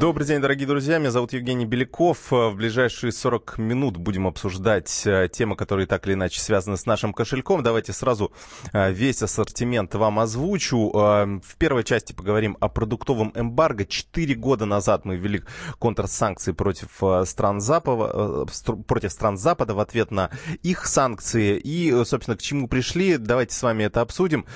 Добрый день, дорогие друзья. Меня зовут Евгений Беляков. В ближайшие 40 минут будем обсуждать э, темы, которые так или иначе связаны с нашим кошельком. Давайте сразу э, весь ассортимент вам озвучу. Э, в первой части поговорим о продуктовом эмбарго. Четыре года назад мы ввели контрсанкции против стран Запада, против стран Запада в ответ на их санкции. И, собственно, к чему пришли, давайте с вами это обсудим.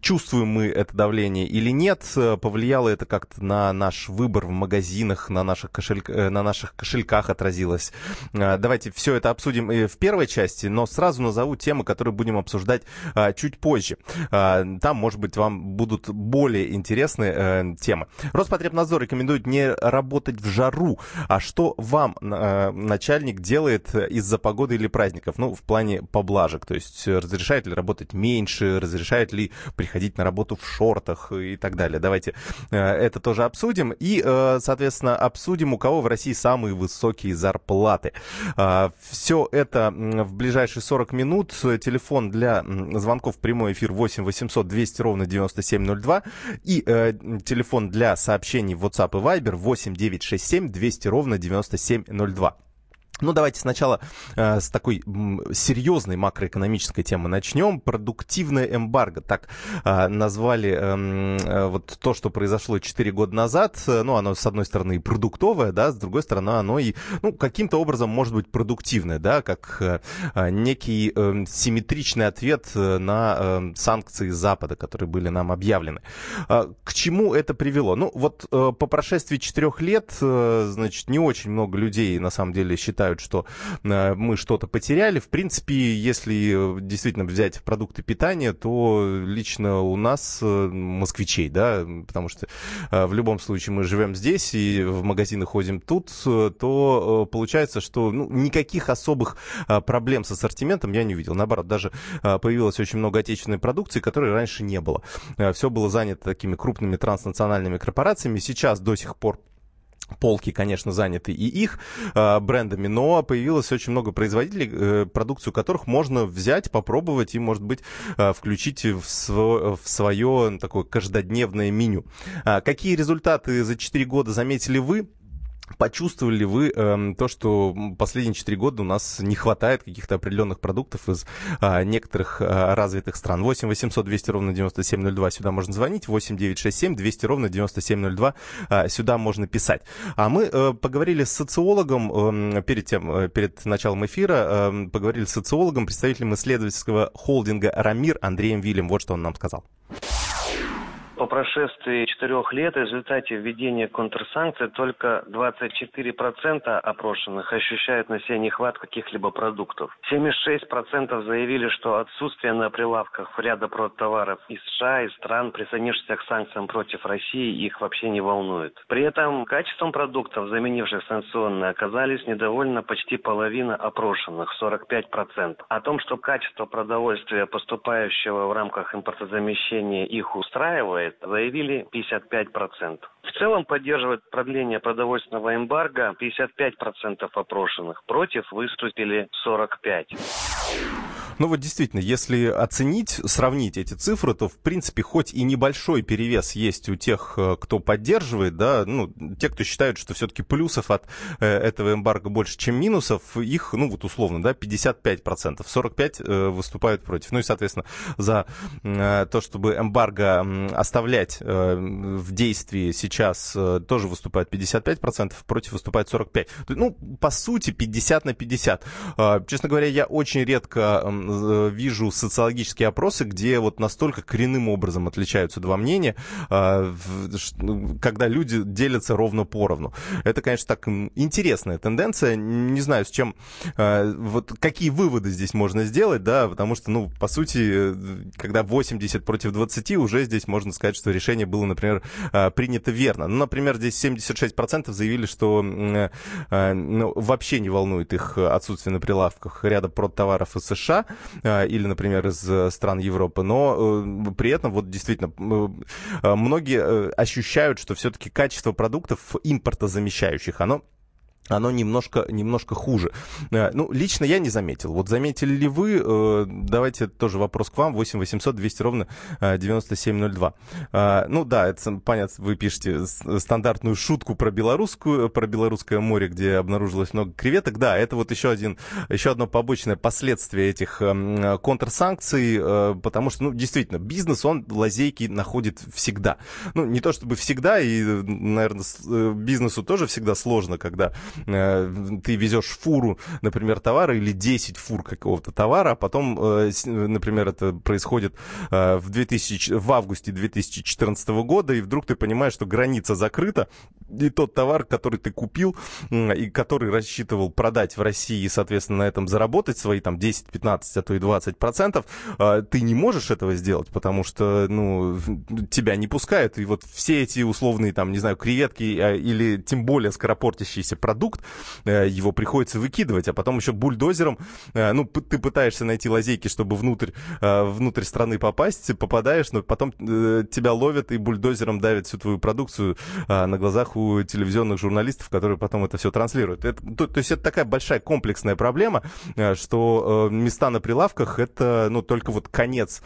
Чувствуем мы это давление или нет? Повлияло это как-то на наш выбор в магазинах, на наших, кошель... Э, на наших кошельках отразилось. А, давайте все это обсудим в первой части, но сразу назову темы, которые будем обсуждать а, чуть позже. А, там, может быть, вам будут более интересные э, темы. Роспотребнадзор рекомендует не работать в жару. А что вам начальник делает из-за погоды или праздников? Ну, в плане поблажек. То есть разрешает ли работать меньше, разрешает ли приходить на работу в шортах и так далее. Давайте э, это тоже обсудим обсудим. И, э, соответственно, обсудим, у кого в России самые высокие зарплаты. А, Все это в ближайшие 40 минут. Телефон для звонков в прямой эфир 8 800 200 ровно 9702. И э, телефон для сообщений в WhatsApp и Viber 8 967 200 ровно 9702. Ну, давайте сначала э, с такой серьезной макроэкономической темы начнем. Продуктивное эмбарго, так э, назвали э, э, вот то, что произошло 4 года назад. Ну, оно, с одной стороны, продуктовое, да, с другой стороны, оно и, ну, каким-то образом может быть продуктивное, да, как э, э некий э, симметричный ответ э, на э, санкции Запада, которые были нам объявлены. Э, к чему это привело? Ну, вот э, по прошествии 4 лет, э, значит, не очень много людей, на самом деле, считают, считают, что э, мы что-то потеряли. В принципе, если э, действительно взять продукты питания, то лично у нас, э, москвичей, да, потому что в любом случае мы живем здесь и в магазины ходим тут, то получается, что ну, никаких особых проблем с ассортиментом я не увидел. Наоборот, даже появилось очень много отечественной продукции, которой раньше не было. Все было занято такими крупными транснациональными корпорациями. Сейчас до сих пор полки, конечно, заняты и их э, брендами, но появилось очень много производителей, э, продукцию которых можно взять, попробовать и, может быть, э, включить в, св- в свое такое каждодневное меню. А какие результаты за 4 года заметили вы? Почувствовали ли вы э, то, что последние 4 года у нас не хватает каких-то определенных продуктов из э, некоторых э, развитых стран? 8 800 200 ровно 9702 сюда можно звонить, 8 967 200 ровно 9702 э, сюда можно писать. А мы э, поговорили с социологом э, перед, тем, э, перед началом эфира, э, поговорили с социологом, представителем исследовательского холдинга «Рамир» Андреем Вилем. Вот что он нам сказал по прошествии четырех лет в результате введения контрсанкций только 24% опрошенных ощущают на себе нехватку каких-либо продуктов. 76% заявили, что отсутствие на прилавках ряда продтоваров из США и стран, присоединившихся к санкциям против России, их вообще не волнует. При этом качеством продуктов, заменивших санкционные, оказались недовольны почти половина опрошенных, 45%. О том, что качество продовольствия, поступающего в рамках импортозамещения, их устраивает, заявили 55%. В целом поддерживают продление продовольственного эмбарго 55% опрошенных. Против выступили 45%. Ну вот действительно, если оценить, сравнить эти цифры, то в принципе хоть и небольшой перевес есть у тех, э, кто поддерживает, да, ну, те, кто считают, что все-таки плюсов от э, этого эмбарго больше, чем минусов, их, ну вот условно, да, 55%, 45% выступают против. Ну и, соответственно, за э, то, чтобы эмбарго оставлять в действии сейчас, тоже выступает 55%, против выступает 45%. Ну, по сути, 50 на 50. Честно говоря, я очень редко Э, вижу социологические опросы, где вот настолько коренным образом отличаются два мнения, а, ну, когда люди делятся ровно поровну. Это, конечно, так интересная тенденция. Не знаю, с чем, а, вот какие выводы здесь можно сделать, да, потому что, ну, по сути, когда 80 против 20, уже здесь можно сказать, что решение было, например, а, принято верно. Ну, например, здесь 76% заявили, что ну, вообще не волнует их отсутствие на прилавках ряда продтоваров из США, или, например, из э, стран Европы, но э, при этом вот действительно э, многие ощущают, что все-таки качество продуктов импортозамещающих, оно оно немножко, немножко хуже. Э, ну, лично я не заметил. Вот заметили ли вы, э, давайте тоже вопрос к вам, 8 800 200 ровно 9702. Э, ну да, это понятно, вы пишете стандартную шутку про белорусскую, про белорусское море, где обнаружилось много креветок. Да, это вот еще, один, еще одно побочное последствие этих контрсанкций, потому что, ну, действительно, бизнес, он лазейки находит всегда. Ну, не то чтобы всегда, и, наверное, бизнесу тоже всегда сложно, когда ты везешь фуру, например, товара или 10 фур какого-то товара, а потом, э, например, это происходит э, в, 2000, в августе 2014 года, и вдруг ты понимаешь, что граница закрыта, и тот товар, который ты купил и который рассчитывал продать в России и, соответственно, на этом заработать свои там 10, 15, а то и 20 процентов, ты не можешь этого сделать, потому что, ну, тебя не пускают, и вот все эти условные, там, не знаю, креветки или тем более скоропортящийся продукт, продукт, э, его приходится выкидывать, а потом еще бульдозером, э, ну, ты пытаешься найти лазейки, чтобы внутрь, э, внутрь страны попасть, попадаешь, но потом тебя ловят и бульдозером давят всю твою продукцию на глазах у телевизионных журналистов, которые потом это все транслируют. Это, то, то есть это такая большая комплексная проблема, что места на прилавках это, ну, только вот конец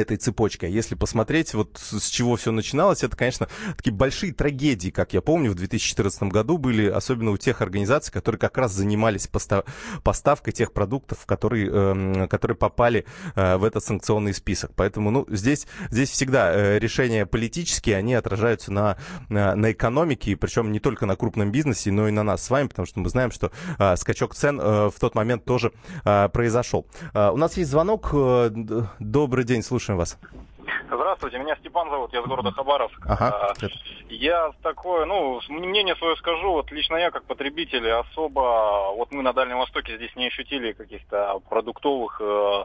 этой цепочкой. Если посмотреть, вот с чего все начиналось, это, конечно, такие большие трагедии, как я помню, в 2014 году были, особенно у тех организаций, которые как раз занимались постав поставкой тех продуктов, которые, э, которые попали э, в этот санкционный список. Поэтому, ну, здесь, здесь всегда э, решения политические, они отражаются на, на, на экономике, причем не только на крупном бизнесе, но и на нас с вами, потому что мы знаем, что э, скачок цен э, в тот момент тоже э, произошел. Э, у нас есть звонок. Э, добрый день, слушай слушаем вас. Здравствуйте, меня Степан зовут, я из города Хабаровск. Ага. А, я такое, ну, мнение свое скажу, вот лично я как потребитель особо, вот мы на Дальнем Востоке здесь не ощутили каких-то продуктовых, э,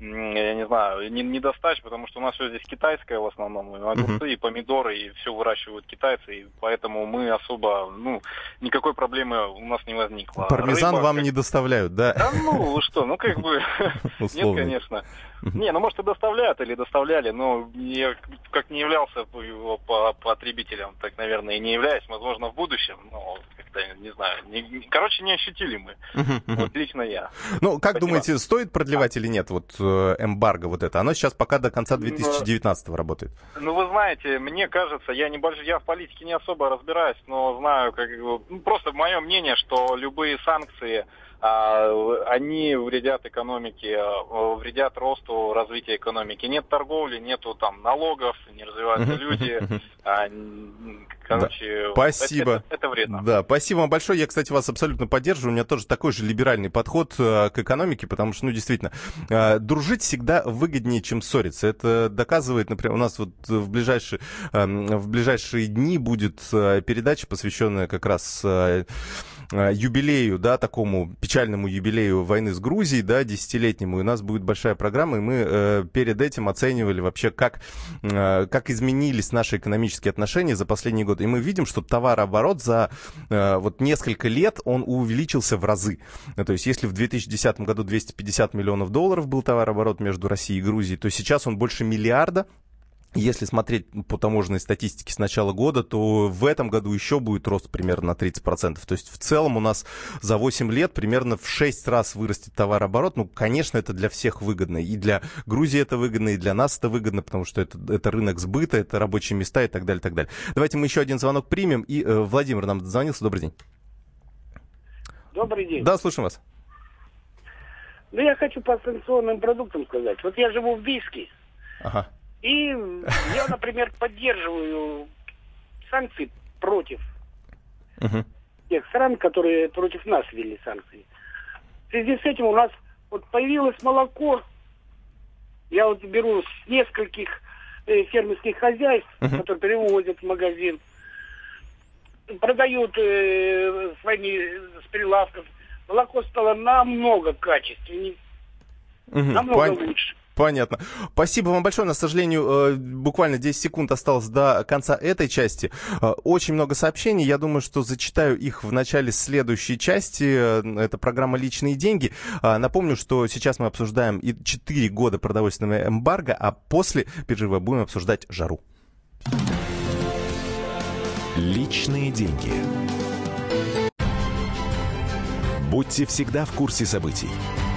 я не знаю, недостач, потому что у нас все здесь китайское в основном, и огурцы, и помидоры, и все выращивают китайцы, и поэтому мы особо, ну, никакой проблемы у нас не возникло. Пармезан Рыба, вам как... не доставляют, да? Да ну, что, ну как бы, нет, конечно. Не, ну может и доставляют или доставляли, но я как не являлся его потребителем, так, наверное, и не являюсь, возможно, в будущем, но как-то, не знаю, не, короче, не ощутили мы, вот лично я. Ну, как Спасибо. думаете, стоит продлевать или нет, вот э, эмбарго вот это? Оно сейчас пока до конца 2019 работает. Ну, вы знаете, мне кажется, я небольшой, я в политике не особо разбираюсь, но знаю, как, ну, просто мое мнение, что любые санкции, они вредят экономике, а, вредят росту развития экономики. Нет торговли, нету там налогов, не развиваются люди. А, короче, да. спасибо. Это, это, это вредно. Да, спасибо вам большое. Я, кстати, вас абсолютно поддерживаю. У меня тоже такой же либеральный подход к экономике, потому что, ну, действительно, дружить всегда выгоднее, чем ссориться. Это доказывает, например, у нас вот в ближайшие, в ближайшие дни будет передача, посвященная как раз Э, юбилею, да, такому печальному юбилею войны с Грузией, да, десятилетнему, и у нас будет большая программа, и мы э, перед этим оценивали вообще, как, э, как изменились наши экономические отношения за последние годы. И мы видим, что товарооборот за э, вот несколько лет, он увеличился в разы. То есть, если в 2010 году 250 миллионов долларов был товарооборот между Россией и Грузией, то сейчас он больше миллиарда, если смотреть по таможенной статистике с начала года, то в этом году еще будет рост примерно на 30%. То есть в целом у нас за 8 лет примерно в 6 раз вырастет товарооборот. Ну, конечно, это для всех выгодно. И для Грузии это выгодно, и для нас это выгодно, потому что это, это рынок сбыта, это рабочие места и так далее, и так далее. Давайте мы еще один звонок примем. И э, Владимир нам дозвонился. Добрый день. Добрый день. Да, слушаем вас. Ну, я хочу по санкционным продуктам сказать. Вот я живу в Бийске. Ага. И я, например, поддерживаю санкции против uh-huh. тех стран, которые против нас ввели санкции. В связи с этим у нас вот появилось молоко. Я вот беру с нескольких э, фермерских хозяйств, uh-huh. которые перевозят в магазин, продают э, своими с прилавков. Молоко стало намного качественнее, uh-huh. намного Пон... лучше. Понятно. Спасибо вам большое. На сожалению, э, буквально 10 секунд осталось до конца этой части. Э, очень много сообщений. Я думаю, что зачитаю их в начале следующей части. Э, это программа «Личные деньги». Напомню, что сейчас мы обсуждаем и 4 года продовольственного эмбарго, а после перерыва будем обсуждать жару. Личные деньги. Будьте всегда в курсе событий.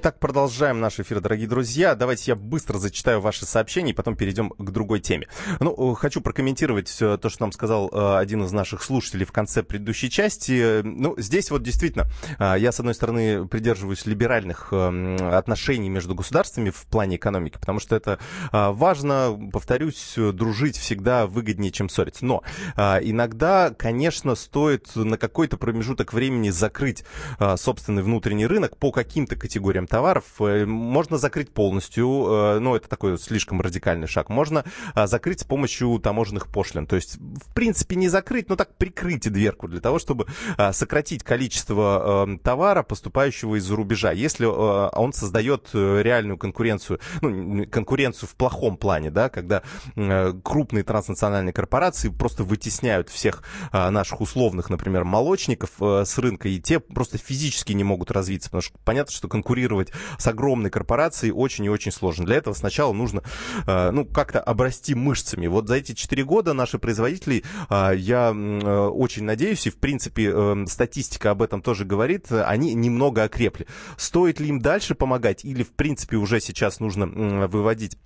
Так, продолжаем наш эфир, дорогие друзья. Давайте я быстро зачитаю ваши сообщения и потом перейдем к другой теме. Ну, хочу прокомментировать то, что нам сказал э, один из наших слушателей в конце предыдущей части. Ну, здесь вот действительно, э, я, с одной стороны, придерживаюсь либеральных э, отношений между государствами в плане экономики, потому что это важно, повторюсь, дружить всегда выгоднее, чем ссориться. Но иногда, конечно, стоит на какой-то промежуток времени закрыть собственный внутренний рынок по каким-то категориям товаров э, можно закрыть полностью, э, ну, это такой слишком радикальный шаг. Можно а, закрыть с помощью таможенных пошлин. То есть, в принципе, не закрыть, но так прикрыть дверку для того, чтобы а, сократить количество э, товара, поступающего из-за рубежа. Если он создает реальную конкуренцию, ну, конкуренцию в плохом плане, да, когда крупные транснациональные корпорации просто вытесняют всех а, наших условных, например, молочников с рынка, и те просто физически не могут развиться, потому что понятно, что конкурировать конкурировать с огромной корпорацией очень и очень сложно. Для этого сначала нужно, э, ну, как-то обрасти мышцами. Вот за эти 4 года наши производители, э, я э, очень надеюсь, и в принципе статистика об этом тоже говорит, они немного окрепли. Стоит ли им дальше помогать или в принципе уже сейчас нужно выводить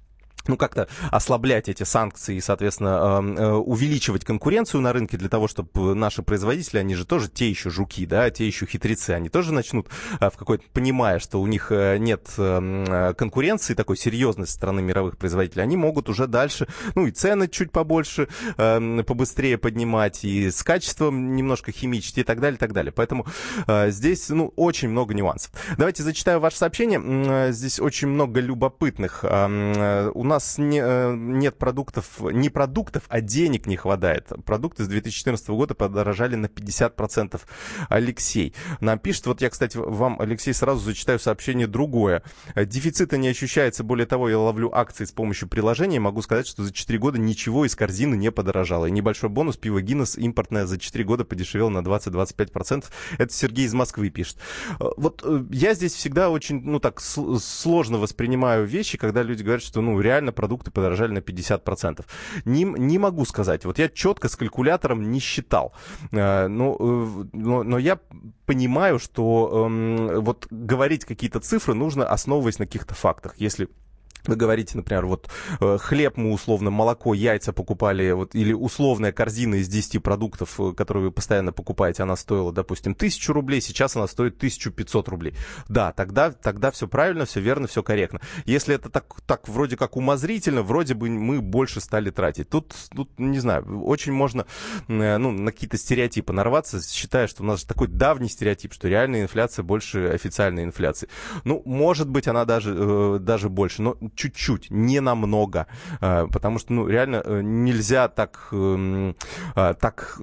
ну, как-то ослаблять эти санкции и, соответственно, эм, э, увеличивать конкуренцию на рынке для того, чтобы наши производители, они же тоже те еще жуки, да, те еще хитрецы, они тоже начнут э, в какой-то, понимая, что у них э, нет эм, конкуренции такой серьезной со стороны мировых производителей, они могут уже дальше, ну, и цены чуть побольше, эм, побыстрее поднимать, и с качеством немножко химичить и так далее, и так далее. Поэтому здесь, ну, очень много нюансов. Давайте зачитаю ваше сообщение. Здесь очень много любопытных. У нас не, э, нет продуктов, не продуктов, а денег не хватает. Продукты с 2014 года подорожали на 50%. Алексей нам пишет, вот я, кстати, вам, Алексей, сразу зачитаю сообщение другое. Дефицита не ощущается, более того, я ловлю акции с помощью приложения, могу сказать, что за 4 года ничего из корзины не подорожало. И небольшой бонус, пиво Гиннес импортное за 4 года подешевело на 20-25%. Это Сергей из Москвы пишет. Вот э, я здесь всегда очень, ну так, сложно воспринимаю вещи, когда люди говорят, что, ну, реально реально продукты подорожали на 50%. Не, не могу сказать. Вот я четко с калькулятором не считал. Э, но, э, но, но я понимаю, что эм, вот говорить какие-то цифры нужно, основываясь на каких-то фактах. Если вы говорите, например, вот э, хлеб мы условно, молоко, яйца покупали, вот, или условная корзина из 10 продуктов, э, которые вы постоянно покупаете, она стоила, допустим, 1000 рублей, сейчас она стоит 1500 рублей. Да, тогда, тогда все правильно, все верно, все корректно. Если это так, так вроде как умозрительно, вроде бы мы больше стали тратить. Тут, тут не знаю, очень можно э, ну, на какие-то стереотипы нарваться, считая, что у нас такой давний стереотип, что реальная инфляция больше официальной инфляции. Ну, может быть, она даже, даже больше, но чуть-чуть, не намного, э, потому что, ну, реально э, нельзя так, эм, э, так,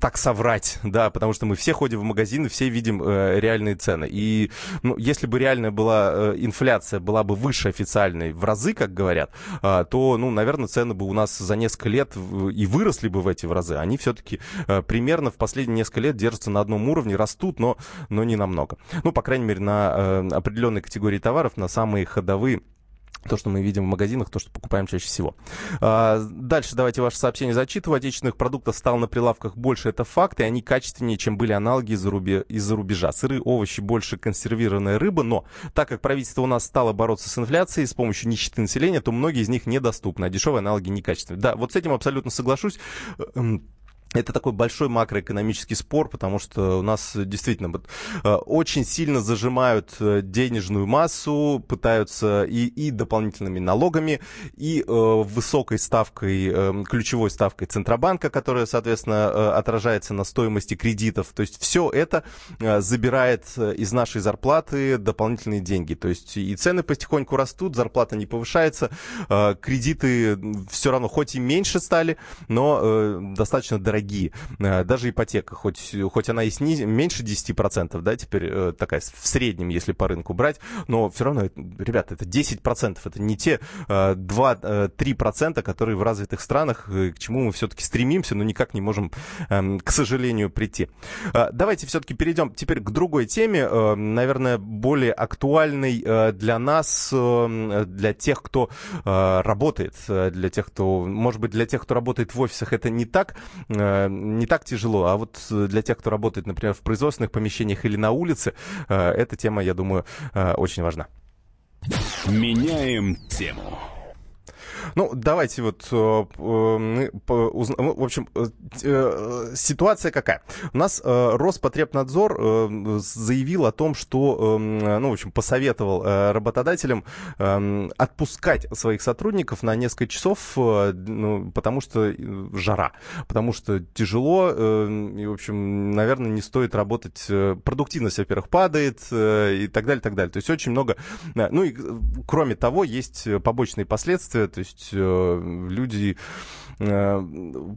так соврать, да, потому что мы все ходим в магазины, все видим реальные цены. И, ну, если бы реальная была инфляция, была бы выше официальной в разы, как говорят, то, ну, наверное, цены бы у нас за несколько лет и выросли бы в эти в разы. Они все-таки примерно в последние несколько лет держатся на одном уровне, растут, но, но не намного. Ну, по крайней мере, на определенной категории товаров, на самые ходовые то, что мы видим в магазинах, то, что покупаем чаще всего. А, дальше давайте ваше сообщение зачитываю. Отечественных продуктов стало на прилавках больше, это факт, и они качественнее, чем были аналоги из-за, рубе, из-за рубежа. Сыры, овощи, больше консервированная рыба, но так как правительство у нас стало бороться с инфляцией с помощью нищеты населения, то многие из них недоступны, а дешевые аналоги некачественные. Да, вот с этим абсолютно соглашусь эм, это такой большой макроэкономический спор, потому что у нас действительно э, очень сильно зажимают э, денежную массу, пытаются и, и дополнительными налогами, и э, высокой ставкой, э, ключевой ставкой Центробанка, которая, соответственно, э, отражается на стоимости кредитов. То есть все это забирает из нашей зарплаты дополнительные деньги. То есть и цены потихоньку растут, зарплата не повышается, э, кредиты все равно хоть и меньше стали, но э, достаточно дорогие дорогие. Даже ипотека, хоть, хоть она и сниз... меньше 10%, да, теперь такая в среднем, если по рынку брать, но все равно, ребята, это 10%, это не те 2-3%, которые в развитых странах, к чему мы все-таки стремимся, но никак не можем, эм, к сожалению, прийти. Давайте все-таки перейдем теперь к другой теме, наверное, более актуальной для нас, для тех, кто работает, для тех, кто, может быть, для тех, кто работает в офисах, это не так, э, не так тяжело, а вот для тех, кто работает, например, в производственных помещениях или на улице, э, эта тема, я думаю, э, очень важна. Меняем тему. Ну, давайте вот, э, э, ну, в общем, э, ситуация какая? У нас Роспотребнадзор заявил о том, что, ну, в общем, посоветовал работодателям отпускать своих сотрудников на несколько часов, ну, потому что жара, потому что тяжело, и, в общем, наверное, не стоит работать, продуктивность, во-первых, падает и так далее, так далее. То есть очень много, ну, и кроме того, есть побочные последствия, то есть есть э, люди э,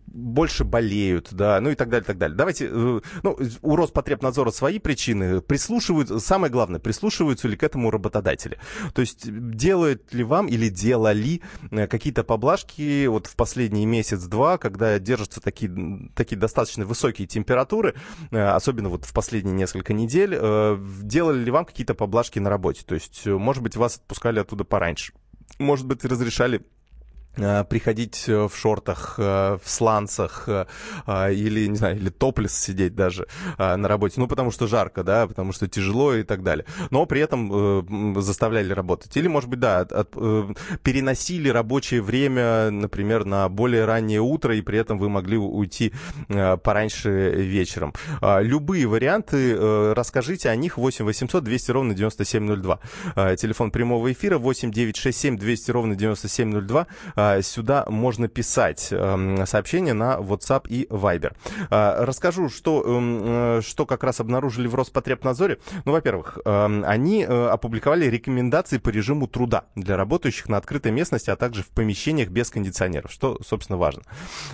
больше болеют, да, ну и так далее, так далее. Давайте, э, ну, у Роспотребнадзора свои причины, прислушивают, самое главное, прислушиваются ли к этому работодатели. То есть делают ли вам или делали какие-то поблажки вот в последний месяц-два, когда держатся такие, такие достаточно высокие температуры, особенно вот в последние несколько недель, делали ли вам какие-то поблажки на работе? То есть, может быть, вас отпускали оттуда пораньше? Может быть, разрешали Э, приходить э, в шортах, э, в сланцах или, не знаю, или топлес сидеть даже на работе. Ну, потому что жарко, да, потому что тяжело и так далее. Но при этом заставляли работать. Или, может быть, да, переносили рабочее время, например, на более раннее утро, и при этом вы могли уйти пораньше вечером. Любые варианты, расскажите о них 8 800 200 ровно 9702. Телефон прямого эфира 8 967 200 ровно 9702 а, сюда можно писать эм, сообщения на WhatsApp и Viber. А, расскажу, что, эм, э, что как раз обнаружили в Роспотребнадзоре. Ну, во-первых, эм, они э, опубликовали рекомендации по режиму труда для работающих на открытой местности, а также в помещениях без кондиционеров, что, собственно, важно.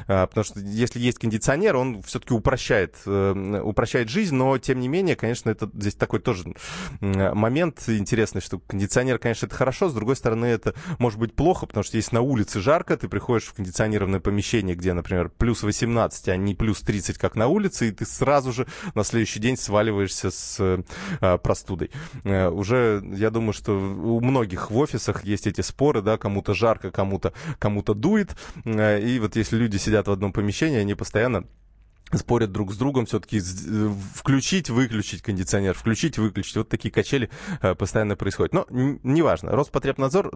А, потому что если есть кондиционер, он все-таки упрощает, упрощает жизнь, но, тем не менее, конечно, это здесь такой тоже момент интересный, что кондиционер, конечно, это хорошо, с другой стороны, это может быть плохо, потому что если на улице жарко, ты приходишь в кондиционированное помещение, где, например, плюс 18, а не плюс 30, как на улице, и ты сразу же на следующий день сваливаешься с э, простудой. Э, уже, я думаю, что у многих в офисах есть эти споры, да, кому-то жарко, кому-то кому дует, э, и вот если люди сидят в одном помещении, они постоянно спорят друг с другом, все-таки э, включить, выключить кондиционер, включить, выключить. Вот такие качели э, постоянно происходят. Но неважно. Роспотребнадзор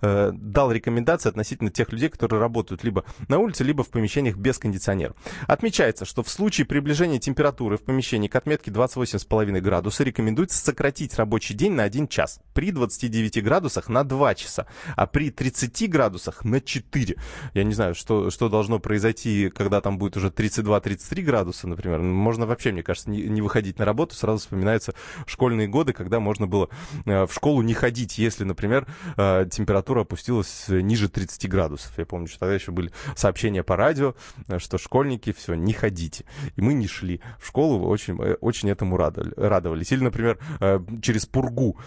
э, дал рекомендации относительно тех людей, которые работают либо на улице, либо в помещениях без кондиционера. Отмечается, что в случае приближения температуры в помещении к отметке 28,5 градуса рекомендуется сократить рабочий день на 1 час. При 29 градусах на 2 часа, а при 30 градусах на 4. Я не знаю, что, что должно произойти, когда там будет уже 32-33 33 градуса, например, можно вообще, мне кажется, не, не выходить на работу. Сразу вспоминаются школьные годы, когда можно было э, в школу не ходить, если, например, э, температура опустилась ниже 30 градусов. Я помню, что тогда еще были сообщения по радио, э, что школьники, все, не ходите. И мы не шли в школу, очень, очень этому радовались. Или, например, через пургу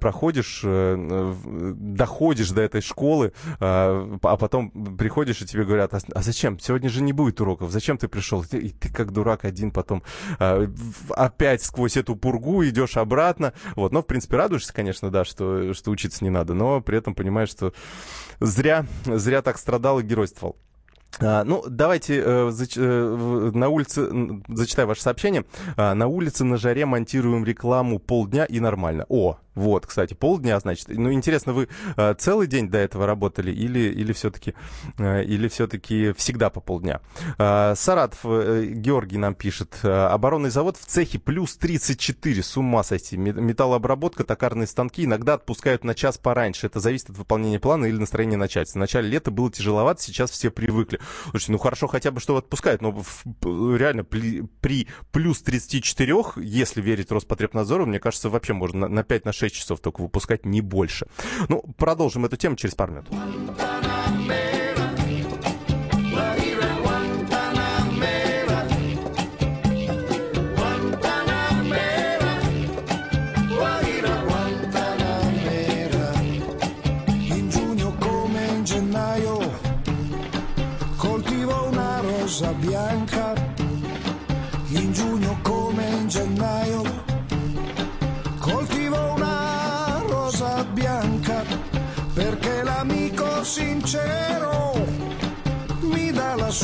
проходишь, доходишь до этой школы, а потом приходишь, и тебе говорят, а, а зачем? Сегодня же не будет уроков, зачем ты пришел? И ты как дурак один потом э, опять сквозь эту пургу идешь обратно. Вот, но, в принципе, радуешься, конечно, да, что, что учиться не надо, но при этом понимаешь, что зря, зря так страдал и геройствовал. А, ну, давайте э, э, на улице, зачитаю ваше сообщение. А, на улице на жаре монтируем рекламу полдня и нормально. О, вот, кстати, полдня, значит. Ну, интересно, вы э, целый день до этого работали или, или все-таки э, или все-таки всегда по полдня? Э, Саратов Георгий нам пишет. Оборонный завод в цехе плюс 34. С ума сойти. Металлообработка, токарные станки иногда отпускают на час пораньше. Это зависит от выполнения плана или настроения начальства. В начале лета было тяжеловато, сейчас все привыкли. Слушайте, ну хорошо хотя бы, что отпускают, но реально при, при плюс 34, если верить Роспотребнадзору, мне кажется, вообще можно на, на 5-6 на 6 часов только выпускать, не больше. Ну, продолжим эту тему через пару минут.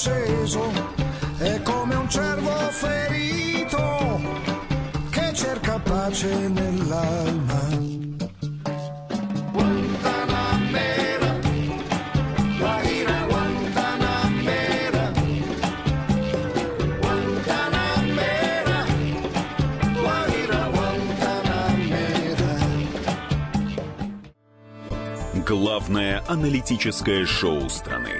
acceso, è come un cervo ferito che cerca pace nell'alma. Главное аналитическое шоу страны.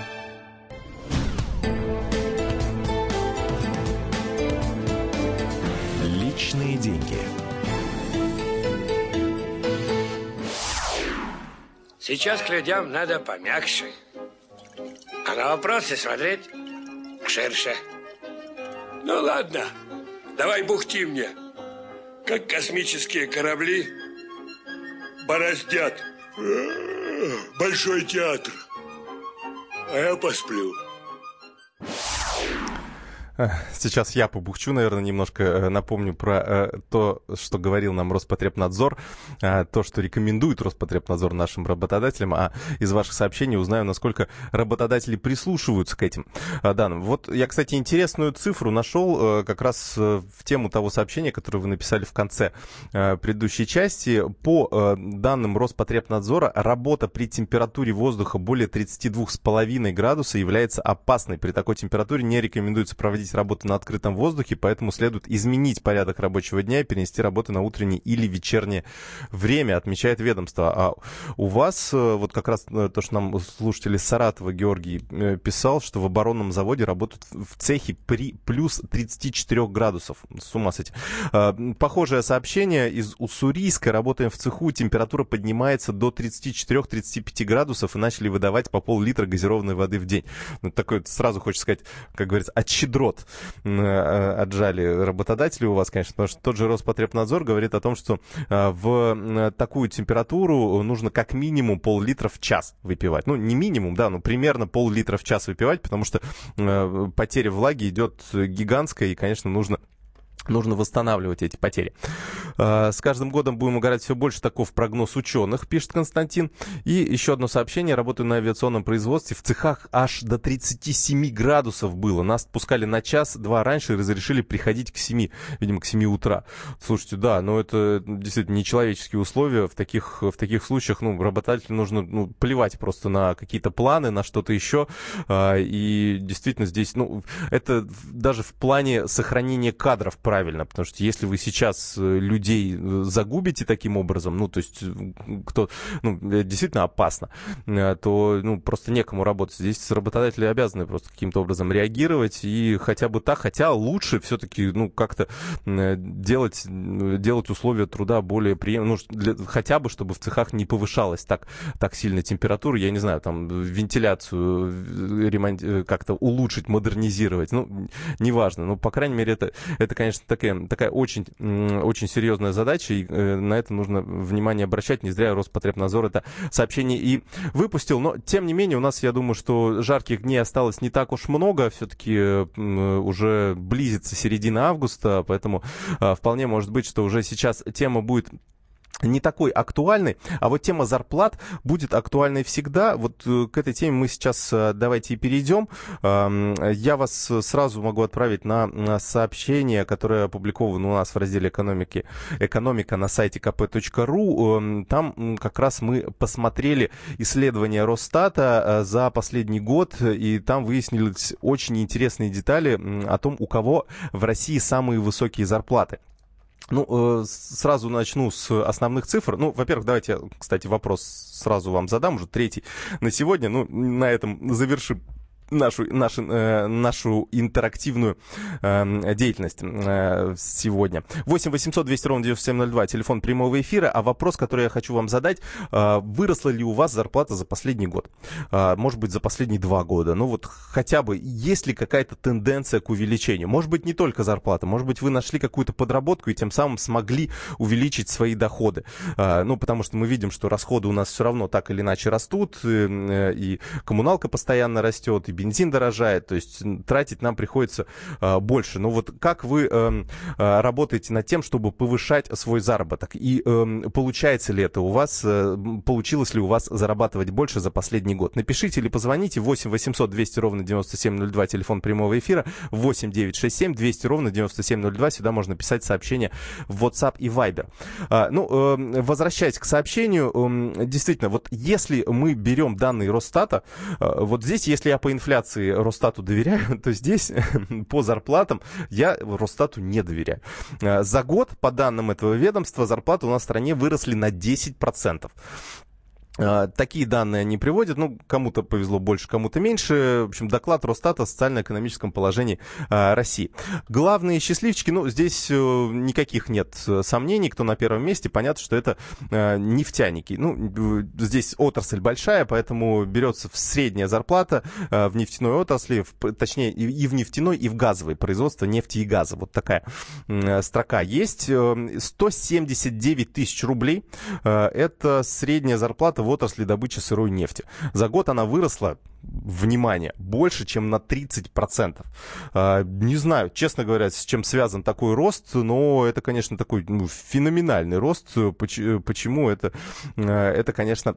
Сейчас к людям надо помягче. А на вопросы смотреть ширше. Ну ладно, давай бухти мне. Как космические корабли бороздят большой театр. А я посплю. Сейчас я побухчу, наверное, немножко э, напомню про э, то, что говорил нам Роспотребнадзор, э, то, что рекомендует Роспотребнадзор нашим работодателям, а из ваших сообщений узнаю, насколько работодатели прислушиваются к этим данным. Вот я, кстати, интересную цифру нашел как раз в тему того сообщения, которое вы написали в конце предыдущей части. По данным Роспотребнадзора, работа при температуре воздуха более 32,5 градуса является опасной. При такой температуре не рекомендуется проводить проводить работу на открытом воздухе, поэтому следует изменить порядок рабочего дня и перенести работу на утреннее или вечернее время, отмечает ведомство. А у вас, э, вот как раз э, то, что нам слушатели Саратова Георгий э, писал, что в оборонном заводе работают в цехе при плюс 34 градусов. С ума сойти. А, похожее сообщение из Уссурийска. Работаем в цеху, температура поднимается до 34-35 градусов и начали выдавать по пол-литра газированной воды в день. Ну, такой сразу хочется сказать, как говорится, отщедрот рот э, отжали работодатели у вас, конечно, потому что тот же Роспотребнадзор говорит о том, что э, в такую температуру нужно как минимум пол-литра в час выпивать. Ну, не минимум, да, но примерно пол-литра в час выпивать, потому что э, потеря влаги идет гигантская, и, конечно, нужно Нужно восстанавливать эти потери. А, с каждым годом будем угорать все больше, таков прогноз ученых, пишет Константин. И еще одно сообщение. Работаю на авиационном производстве. В цехах аж до 37 градусов было. Нас отпускали на час-два раньше и разрешили приходить к 7, видимо, к 7 утра. Слушайте, да, но это действительно нечеловеческие условия. В таких, в таких случаях ну, работодателю нужно ну, плевать просто на какие-то планы, на что-то еще. А, и действительно здесь, ну, это даже в плане сохранения кадров правильно, потому что если вы сейчас э, людей э, загубите таким образом, ну, то есть, кто, ну, действительно опасно, э, то, ну, просто некому работать. Здесь работодатели обязаны просто каким-то образом реагировать и хотя бы так, хотя лучше все-таки, ну, как-то делать, делать условия труда более приемлемыми, ну, для, хотя бы, чтобы в цехах не повышалась так, так сильно температура, я не знаю, там, вентиляцию ремонт, как-то улучшить, модернизировать, ну, неважно, но, по крайней мере, это, это, конечно, такая, такая очень, очень серьезная задача, и э, на это нужно внимание обращать. Не зря Роспотребнадзор это сообщение и выпустил. Но, тем не менее, у нас, я думаю, что жарких дней осталось не так уж много. Все-таки уже близится середина августа, поэтому а, вполне может быть, что уже сейчас тема будет не такой актуальной, а вот тема зарплат будет актуальной всегда. Вот э, к этой теме мы сейчас э, давайте и перейдем. Я вас сразу могу отправить на сообщение, которое опубликовано у нас в разделе экономики, экономика на сайте kp.ru. Там как раз мы посмотрели исследование Росстата э, за последний год, и там выяснились очень интересные детали о том, у кого в России самые высокие зарплаты. Ну, э, сразу начну с основных цифр. Ну, во-первых, давайте, кстати, вопрос сразу вам задам, уже третий на сегодня. Ну, на этом завершим нашу, нашу, э, нашу интерактивную э, деятельность э, сегодня. 8 800 200 ровно 9702, телефон прямого эфира. А вопрос, который я хочу вам задать, э, выросла ли у вас зарплата за последний год? Э, может быть, за последние два года? Ну вот хотя бы, есть ли какая-то тенденция к увеличению? Может быть, не только зарплата, может быть, вы нашли какую-то подработку и тем самым смогли увеличить свои доходы. Э, ну, потому что мы видим, что расходы у нас все равно так или иначе растут, э, и коммуналка постоянно растет, и бензин дорожает, то есть тратить нам приходится э, больше. Но вот как вы э, работаете над тем, чтобы повышать свой заработок? И э, получается ли это у вас, э, получилось ли у вас зарабатывать больше за последний год? Напишите или позвоните 8 800 200 ровно 9702, телефон прямого эфира, 8 967 200 ровно 9702, сюда можно писать сообщения в WhatsApp и Viber. А, ну, э, возвращаясь к сообщению, э, действительно, вот если мы берем данные Росстата, э, вот здесь, если я по инфляции инфляции Росстату доверяю, то здесь по зарплатам я Росстату не доверяю. Э, за год, по данным этого ведомства, зарплаты у нас в стране выросли на 10%. А, такие данные они приводят, ну, кому-то повезло больше, кому-то меньше. В общем, доклад Росстата о социально-экономическом положении а, России. Главные счастливчики, ну, здесь э, никаких нет э, сомнений, кто на первом месте. Понятно, что это а, нефтяники. Ну, здесь отрасль большая, поэтому берется в средняя зарплата в нефтяной отрасли, в, точнее, и в нефтяной, и в газовой, производство нефти и газа. Вот такая строка есть. 179 э, тысяч рублей. Это средняя зарплата в отрасли добычи сырой нефти. За год она выросла внимание, больше, чем на 30%. А, не знаю, честно говоря, с чем связан такой рост, но это, конечно, такой ну, феноменальный рост. Почему это, э, это, конечно,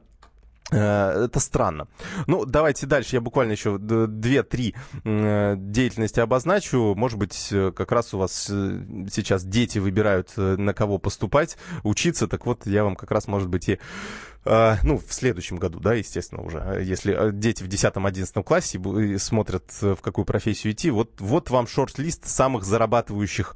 Э, это странно. Ну, давайте дальше. Я буквально еще две-три э, деятельности обозначу. Может быть, э, как раз у вас сейчас дети выбирают, на кого поступать, учиться. Так вот, я вам как раз, может быть, и а, ну, в следующем году, да, естественно, уже. А если а, дети в 10-11 классе смотрят, э, в какую профессию идти, вот, вот вам шорт-лист самых зарабатывающих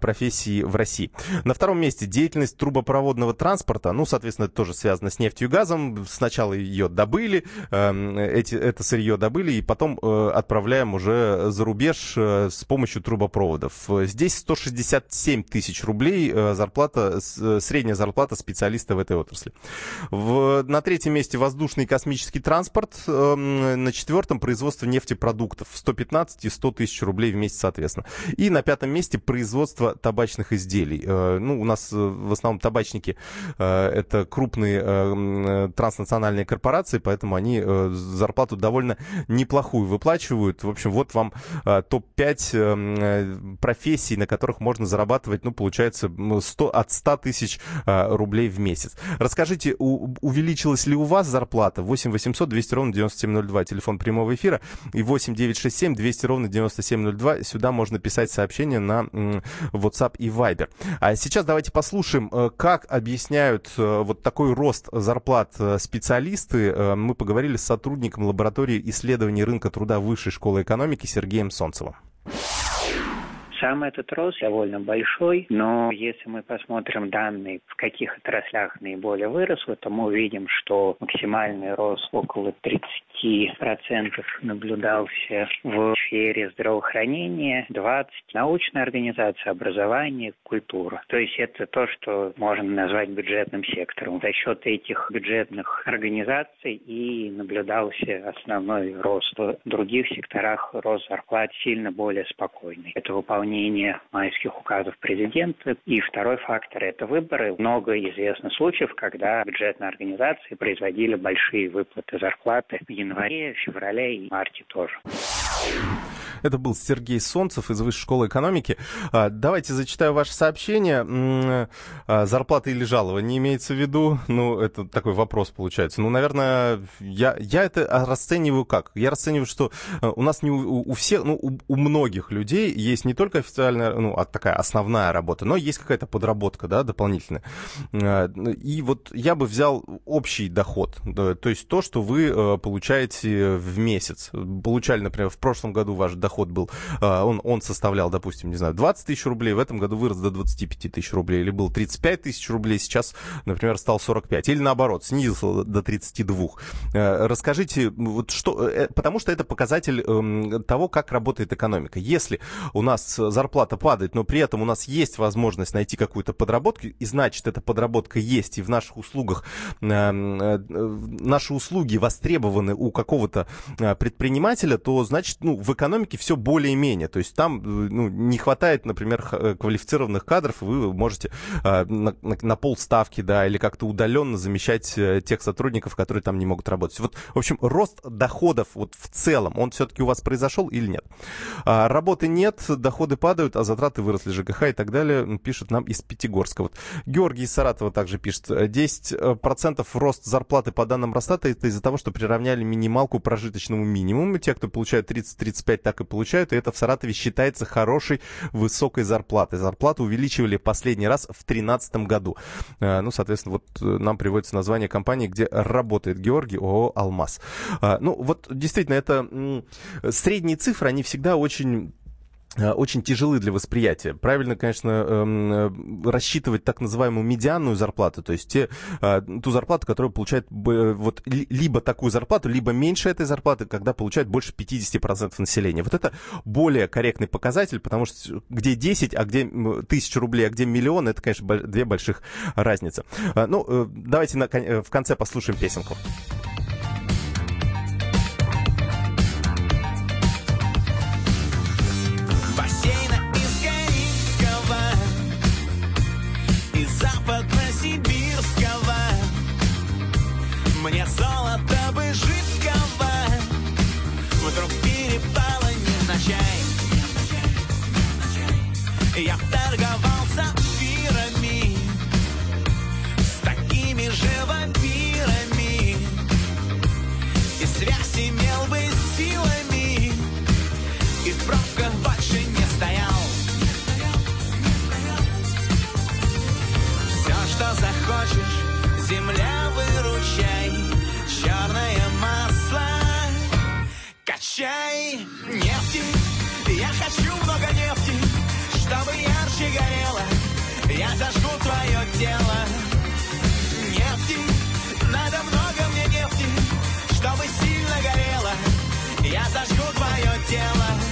профессий в России. На втором месте деятельность трубопроводного транспорта. Ну, соответственно, это тоже связано с нефтью и газом. Сначала ее добыли, эти, это среднее добыли, и потом э, отправляем уже за рубеж э, с помощью трубопроводов. Здесь 167 тысяч рублей зарплата, средняя зарплата специалиста в этой отрасли. На третьем месте воздушный и космический транспорт. Э, на четвертом производство нефтепродуктов. 115 и 100 тысяч рублей в месяц, соответственно. И на пятом месте производство табачных изделий. Э, ну, у нас э, в основном табачники э, это крупные э, транснациональные корпорации, поэтому они э, зарплату довольно неплохую выплачивают. В общем, вот вам э, топ-5 э, профессий, на которых можно зарабатывать, ну, получается, 100, от 100 тысяч э, рублей в месяц. Расскажите, у, увеличилась ли у вас зарплата? 8 800 200 ровно 9702, телефон прямого эфира. И 8 967 200 ровно 9702. Сюда можно писать сообщения на WhatsApp и Viber. А сейчас давайте послушаем, э, как объясняют э, вот такой рост зарплат э, специалисты. Мы поговорили с сотрудником лаборатории исследований рынка труда Высшей школы экономики Сергеем Солнцевым. Сам этот рост довольно большой, но если мы посмотрим данные, в каких отраслях наиболее выросло, то мы увидим, что максимальный рост около 30% наблюдался в сфере здравоохранения, 20% научная организация, образование, культура. То есть это то, что можно назвать бюджетным сектором. За счет этих бюджетных организаций и наблюдался основной рост. В других секторах рост зарплат сильно более спокойный. Это выполнение исполнение майских указов президента. И второй фактор – это выборы. Много известно случаев, когда бюджетные организации производили большие выплаты зарплаты в январе, феврале и марте тоже. Это был Сергей Солнцев из Высшей школы экономики. А, давайте зачитаю ваше сообщение. А, зарплата или жалование имеется в виду? Ну, это такой вопрос получается. Ну, наверное, я, я это расцениваю как? Я расцениваю, что э, у нас не у, у всех, ну, у, у многих людей есть не только официальная, ну, а такая основная работа, но есть какая-то подработка, да, дополнительная. А, и вот я бы взял общий доход, да, то есть то, что вы э, получаете в месяц. Получали, например, в прошлом году ваш доход был, а, он, он составлял, допустим, не знаю, 20 тысяч рублей, в этом году вырос до 25 тысяч рублей, или был 35 тысяч рублей, сейчас, например, стал 45, или наоборот, снизился до 32. Э, расскажите, вот что, э, потому что это показатель эм, того, как работает экономика. Если у нас зарплата падает, но при этом у нас есть возможность найти какую-то подработку, и значит, эта подработка есть, и в наших услугах, эм, наши услуги востребованы у какого-то предпринимателя, то значит, ну, в экономике все более-менее. То есть там ну, не хватает, например, э, квалифицированных кадров, вы можете э, на, на, на полставки, да, или как-то удаленно замещать э, тех сотрудников, которые там не могут работать. Вот, в общем, рост доходов вот в целом, он все-таки у вас произошел или нет? А, работы нет, доходы падают, а затраты выросли ЖКХ и так далее, пишет нам из Пятигорска. Вот. Георгий из Саратова также пишет, 10% рост зарплаты по данным Росстата это из-за того, что приравняли минималку прожиточному минимуму. Те, кто получают 30-35, так и получают, и это в Саратове считается хорошей высокой зарплатой. Зарплату увеличивали последний раз в 2013 году. Э, ну, соответственно, вот э, нам приводится название компании, где работает Георгий, ООО «Алмаз». Э, ну, вот действительно, это средние цифры, они всегда очень очень тяжелы для восприятия. Правильно, конечно, эм, э, рассчитывать так называемую медианную зарплату, то есть те, э, ту зарплату, которую получает вот либо такую зарплату, либо меньше этой зарплаты, когда получает больше 50% населения. Вот это более корректный показатель, потому что где 10, а где тысяча рублей, а где миллион, это, конечно, две больших разницы. Ну, давайте в конце послушаем песенку. Я торговался пирами С такими же вампирами И связь имел бы с силами И в пробках больше не стоял. Все, что захочешь, земля выручай черное масло Качай Я зажгу твое тело. Нефти Надо много мне нефти Чтобы сильно горело. Я зажгу твое тело